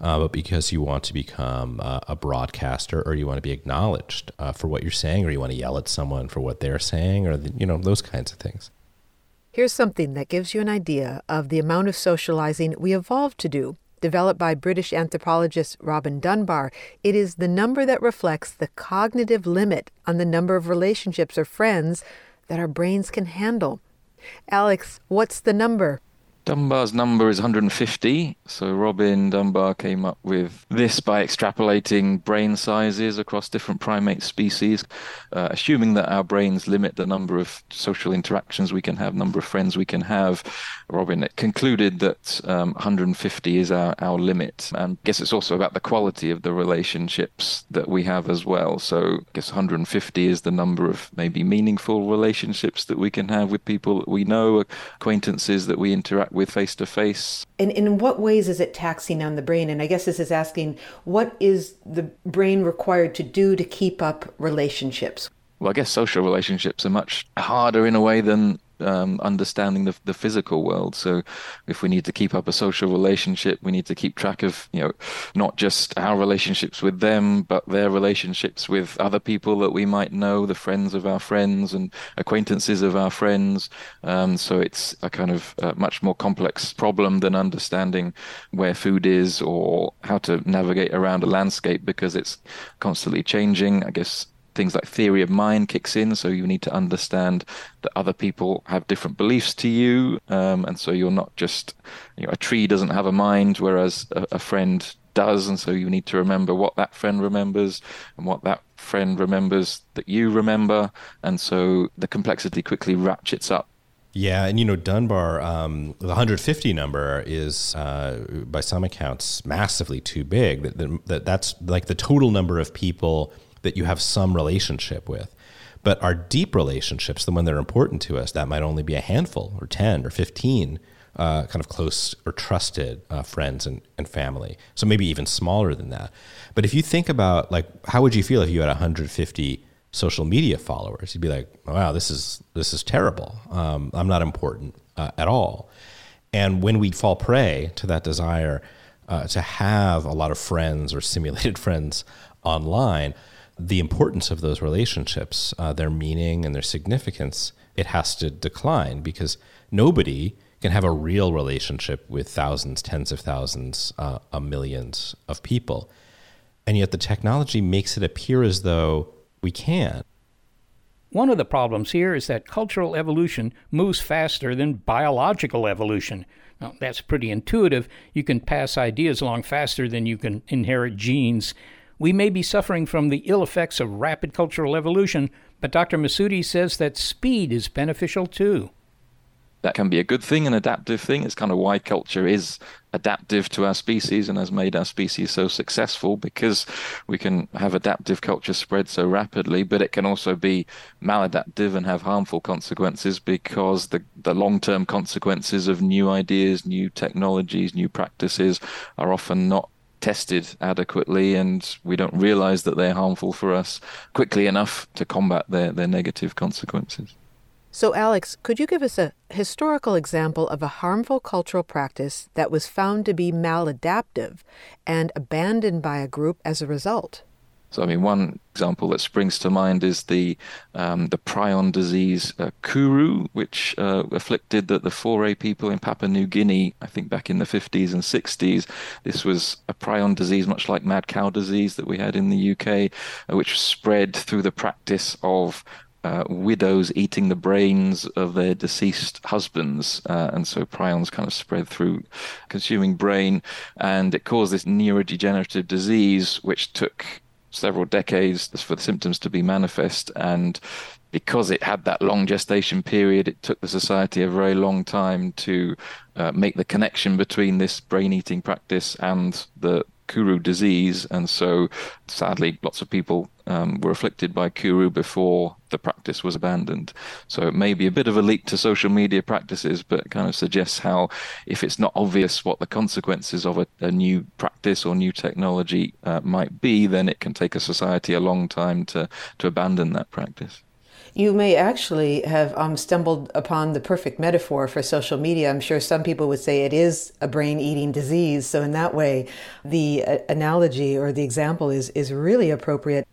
uh, but because you want to become uh, a broadcaster or you want to be acknowledged uh, for what you're saying or you want to yell at someone for what they're saying or, the, you know, those kinds of things. Here's something that gives you an idea of the amount of socializing we evolved to do developed by British anthropologist Robin Dunbar, it is the number that reflects the cognitive limit on the number of relationships or friends that our brains can handle. Alex, what's the number? Dunbar's number is 150. So Robin Dunbar came up with this by extrapolating brain sizes across different primate species, uh, assuming that our brains limit the number of social interactions we can have, number of friends we can have. Robin concluded that um, 150 is our, our limit. And I guess it's also about the quality of the relationships that we have as well. So I guess 150 is the number of maybe meaningful relationships that we can have with people that we know, acquaintances that we interact with face to face. And in what ways is it taxing on the brain? And I guess this is asking what is the brain required to do to keep up relationships? Well, I guess social relationships are much harder in a way than um, understanding the, the physical world. So, if we need to keep up a social relationship, we need to keep track of you know not just our relationships with them, but their relationships with other people that we might know, the friends of our friends and acquaintances of our friends. Um, so it's a kind of uh, much more complex problem than understanding where food is or how to navigate around a landscape because it's constantly changing. I guess things like theory of mind kicks in. So you need to understand that other people have different beliefs to you, um, and so you're not just you know a tree doesn't have a mind, whereas a, a friend does, and so you need to remember what that friend remembers and what that friend remembers that you remember, and so the complexity quickly ratchets up yeah, and you know Dunbar, um, the 150 number is uh, by some accounts massively too big. That, that, that that's like the total number of people that you have some relationship with. But our deep relationships, the one that are important to us, that might only be a handful or 10 or 15 uh, kind of close or trusted uh, friends and, and family. So maybe even smaller than that. But if you think about like, how would you feel if you had 150 social media followers. You'd be like, wow, this is this is terrible. Um, I'm not important uh, at all. And when we fall prey to that desire uh, to have a lot of friends or simulated friends online, the importance of those relationships, uh, their meaning and their significance, it has to decline because nobody can have a real relationship with thousands, tens of thousands, uh, millions of people. And yet the technology makes it appear as though we can. One of the problems here is that cultural evolution moves faster than biological evolution. Now, that's pretty intuitive. You can pass ideas along faster than you can inherit genes. We may be suffering from the ill effects of rapid cultural evolution, but Dr. Mesoudi says that speed is beneficial too that can be a good thing, an adaptive thing. It's kind of why culture is adaptive to our species and has made our species so successful because we can have adaptive culture spread so rapidly, but it can also be maladaptive and have harmful consequences because the, the long term consequences of new ideas, new technologies, new practices are often not tested adequately and we don't realize that they're harmful for us quickly enough to combat their, their negative consequences. So, Alex, could you give us a historical example of a harmful cultural practice that was found to be maladaptive and abandoned by a group as a result? So, I mean, one example that springs to mind is the um, the prion disease uh, kuru, which uh, afflicted the, the Fore people in Papua New Guinea, I think back in the 50s and 60s. This was a prion disease, much like mad cow disease that we had in the UK, uh, which spread through the practice of uh, widows eating the brains of their deceased husbands. Uh, and so prions kind of spread through consuming brain. And it caused this neurodegenerative disease, which took several decades for the symptoms to be manifest. And because it had that long gestation period, it took the society a very long time to uh, make the connection between this brain eating practice and the Kuru disease, and so sadly, lots of people um, were afflicted by Kuru before the practice was abandoned. So it may be a bit of a leap to social media practices, but kind of suggests how, if it's not obvious what the consequences of a, a new practice or new technology uh, might be, then it can take a society a long time to to abandon that practice you may actually have um, stumbled upon the perfect metaphor for social media. I'm sure some people would say it is a brain eating disease. So, in that way, the uh, analogy or the example is, is really appropriate.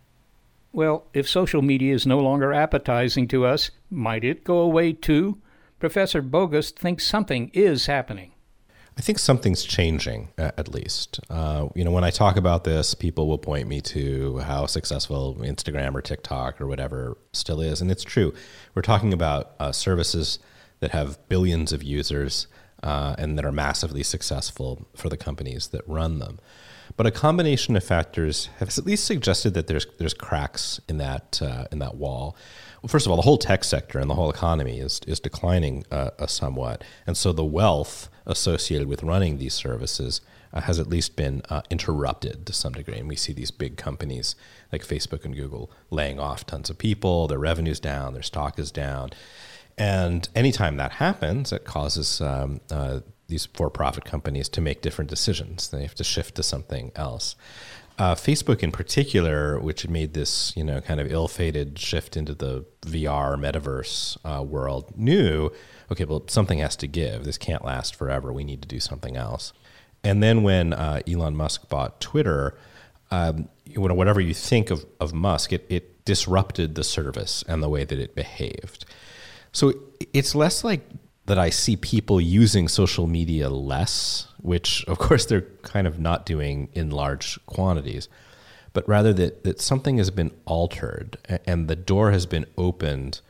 Well, if social media is no longer appetizing to us, might it go away too? Professor Bogost thinks something is happening. I think something's changing, at least. Uh, you know, when I talk about this, people will point me to how successful Instagram or TikTok or whatever still is, and it's true. We're talking about uh, services that have billions of users uh, and that are massively successful for the companies that run them. But a combination of factors has at least suggested that there's there's cracks in that uh, in that wall. Well, first of all, the whole tech sector and the whole economy is is declining uh, somewhat, and so the wealth associated with running these services uh, has at least been uh, interrupted to some degree. And we see these big companies like Facebook and Google laying off tons of people, their revenue's down, their stock is down. And anytime that happens, it causes um, uh, these for-profit companies to make different decisions. They have to shift to something else. Uh, Facebook, in particular, which made this you know kind of ill-fated shift into the VR metaverse uh, world, knew okay, well something has to give. This can't last forever. We need to do something else. And then when uh, Elon Musk bought Twitter, um, whatever you think of, of Musk, it, it disrupted the service and the way that it behaved. So it's less like that I see people using social media less, which of course they're kind of not doing in large quantities. but rather that, that something has been altered and the door has been opened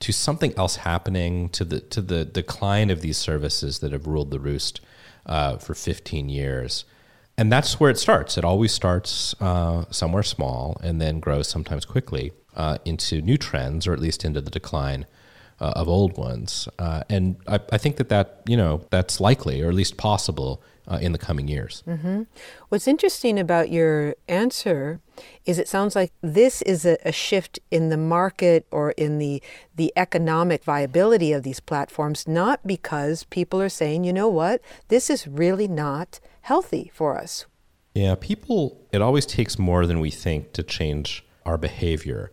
to something else happening, to the to the decline of these services that have ruled the roost uh, for 15 years. And that's where it starts. It always starts uh, somewhere small and then grows sometimes quickly uh, into new trends, or at least into the decline uh, of old ones. Uh, and I, I, think that that you know that's likely, or at least possible, uh, in the coming years. Mm-hmm. What's interesting about your answer is it sounds like this is a, a, shift in the market or in the the economic viability of these platforms, not because people are saying, you know what, this is really not healthy for us. Yeah, people. It always takes more than we think to change our behavior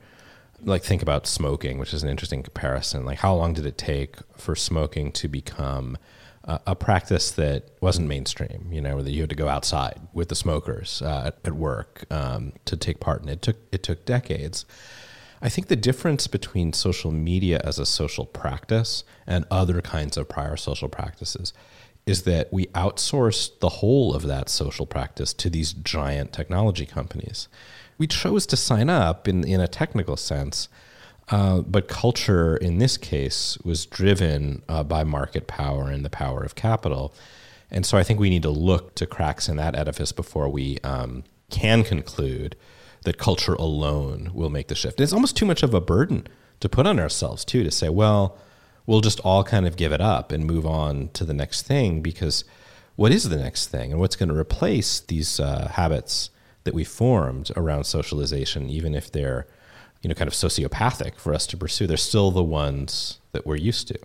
like think about smoking, which is an interesting comparison. Like how long did it take for smoking to become a, a practice that wasn't mainstream? You know, that you had to go outside with the smokers uh, at, work um, to take part in it. Took it took decades. I think the difference between social media as a social practice and other kinds of prior social practices is that we outsourced the whole of that social practice to these giant technology companies we chose to sign up in, in a technical sense. Uh, but culture in this case was driven uh, by market power and the power of capital. And so I think we need to look to cracks in that edifice before we um, can conclude that culture alone will make the shift. And it's almost too much of a burden to put on ourselves, too, to say, well, we'll just all kind of give it up and move on to the next thing because what is the next thing and what's going to replace these uh, habits that we formed around socialization, even if they're, you know, kind of sociopathic for us to pursue, they're still the ones that we're used to.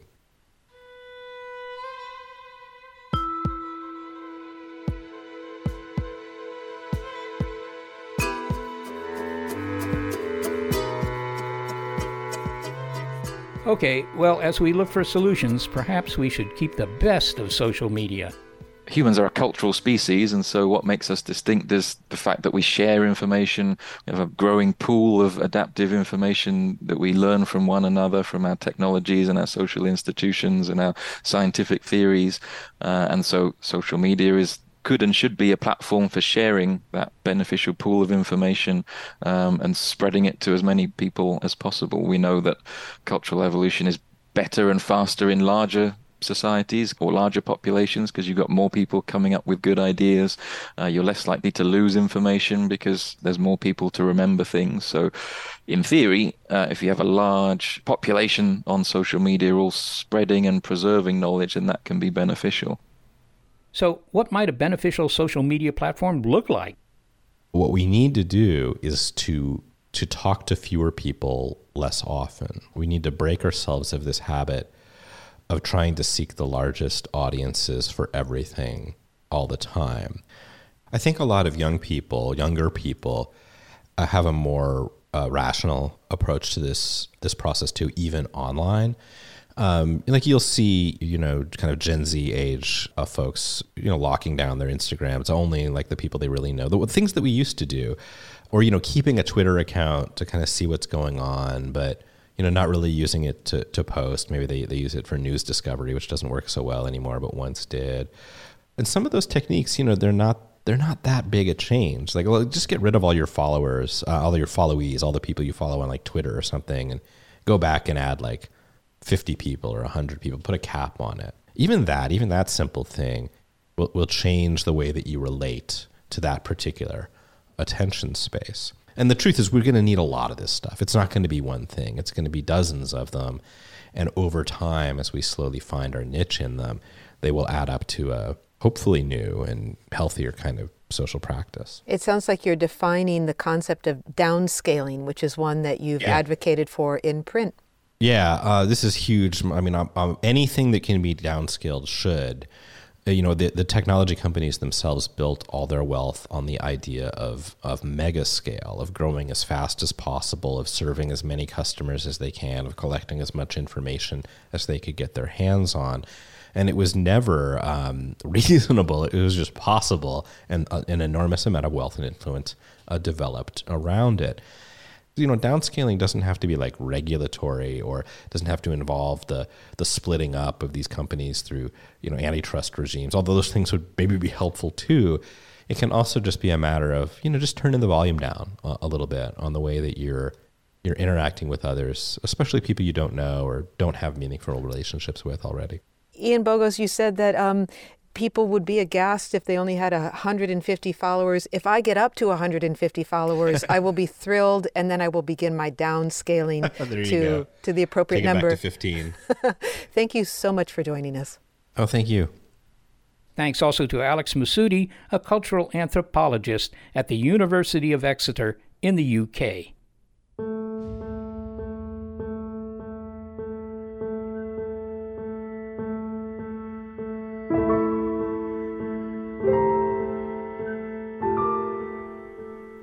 Okay, well, as we look for solutions, perhaps we should keep the best of social media humans are a cultural species, and so what makes us distinct is the fact that we share information. We have a growing pool of adaptive information that we learn from one another, from our technologies and our social institutions and our scientific theories. Uh, and so, social media is could and should be a platform for sharing that beneficial pool of information um, and spreading it to as many people as possible. We know that cultural evolution is better and faster in larger societies or larger populations because you've got more people coming up with good ideas. Uh, you're less likely to lose information because there's more people to remember things. So, in theory, uh, if you have a large population on social media all spreading and preserving knowledge, then that can be beneficial. So, what might a beneficial social media platform look like? What we need to do is to to talk to fewer people less often. We need to break ourselves of this habit of trying to seek the largest audiences for everything all the time. I think a lot of young people, younger people, uh, have a more uh, rational approach to this this process too, even online. Um, like you'll see, you know, kind of Gen Z age uh, folks, you know, locking down their Instagrams only like the people they really know. The things that we used to do, or you know, keeping a Twitter account to kind of see what's going on, but you know, not really using it to, to post. Maybe they, they use it for news discovery, which doesn't work so well anymore, but once did. And some of those techniques, you know, they're not they're not that big a change. Like, well, just get rid of all your followers, uh, all your followees, all the people you follow on like Twitter or something, and go back and add like 50 people or 100 people. Put a cap on it. Even that, even that simple thing, will will change the way that you relate to that particular attention space. And the truth is, we're going to need a lot of this stuff. It's not going to be one thing, it's going to be dozens of them. And over time, as we slowly find our niche in them, they will add up to a hopefully new and healthier kind of social practice. It sounds like you're defining the concept of downscaling, which is one that you've yeah. advocated for in print. Yeah, uh, this is huge. I mean, um, um, anything that can be downscaled should. You know the, the technology companies themselves built all their wealth on the idea of of mega scale of growing as fast as possible of serving as many customers as they can of collecting as much information as they could get their hands on. And it was never um, reasonable. It was just possible and uh, an enormous amount of wealth and influence uh, developed around it you know, downscaling doesn't have to be like regulatory or doesn't have to involve the the splitting up of these companies through you know antitrust regimes. Although those things would maybe be helpful too. It can also just be a matter of, you know, just turning the volume down a, a little bit on the way that you're you're interacting with others, especially people you don't know or don't have meaningful relationships with already. Ian Bogost, you said that um, people would be aghast if they only had 150 followers. If I get up to 150 followers, I will be thrilled, and then I will begin my downscaling to to the appropriate Take number. It back to 15. Thank you so much for joining us. Oh, thank you. Thanks also to Alex Mesoudi, a cultural anthropologist at the University of Exeter in the UK.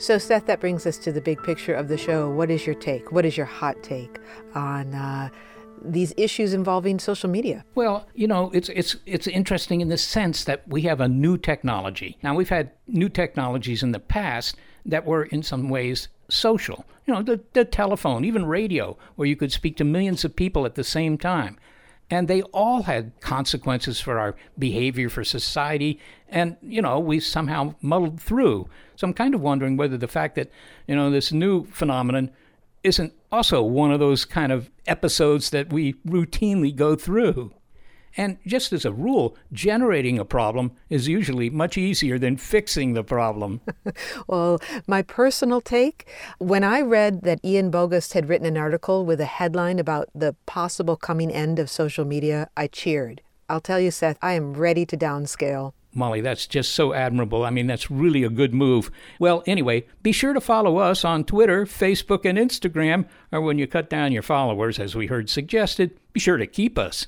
So, Seth, that brings us to the big picture of the show. What is your take? What is your hot take on uh, these issues involving social media? Well, you know, it's it's it's interesting in the sense that we have a new technology. Now, we've had new technologies in the past that were in some ways social. You know, the, the telephone, even radio, where you could speak to millions of people at the same time. And they all had consequences for our behavior, for society. And, you know, we somehow muddled through. So I'm kind of wondering whether the fact that, you know, this new phenomenon isn't also one of those kind of episodes that we routinely go through. And just as a rule, generating a problem is usually much easier than fixing the problem. well, my personal take when I read that Ian Bogost had written an article with a headline about the possible coming end of social media, I cheered. I'll tell you, Seth, I am ready to downscale. Molly, that's just so admirable. I mean, that's really a good move. Well, anyway, be sure to follow us on Twitter, Facebook, and Instagram, or when you cut down your followers, as we heard suggested, be sure to keep us.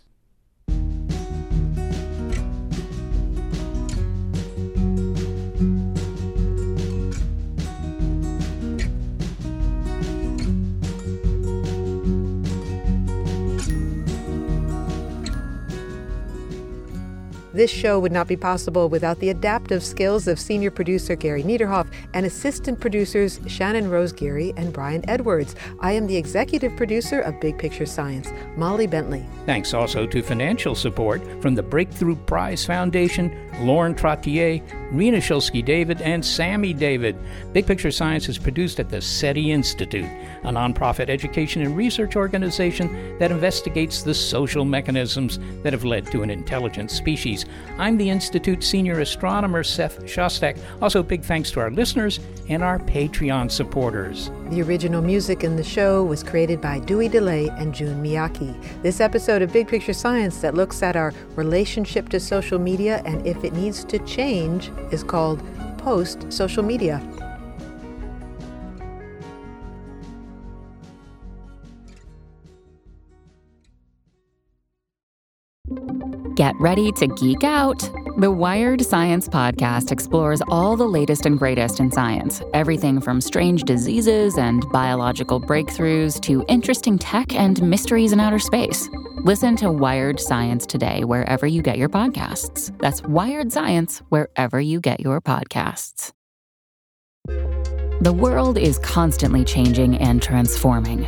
This show would not be possible without the adaptive skills of senior producer Gary Niederhoff and assistant producers Shannon Rose Geary and Brian Edwards. I am the executive producer of Big Picture Science, Molly Bentley. Thanks also to financial support from the Breakthrough Prize Foundation, Lauren Trottier, Rena Shulsky David, and Sammy David. Big Picture Science is produced at the SETI Institute, a nonprofit education and research organization that investigates the social mechanisms that have led to an intelligent species. I'm the Institute's senior astronomer, Seth Shostak. Also, big thanks to our listeners and our Patreon supporters. The original music in the show was created by Dewey Dellay and June Miyake. This episode of Big Picture Science that looks at our relationship to social media and if it needs to change is called Post Social Media. Get ready to geek out. The Wired Science Podcast explores all the latest and greatest in science everything from strange diseases and biological breakthroughs to interesting tech and mysteries in outer space. Listen to Wired Science today, wherever you get your podcasts. That's Wired Science, wherever you get your podcasts. The world is constantly changing and transforming.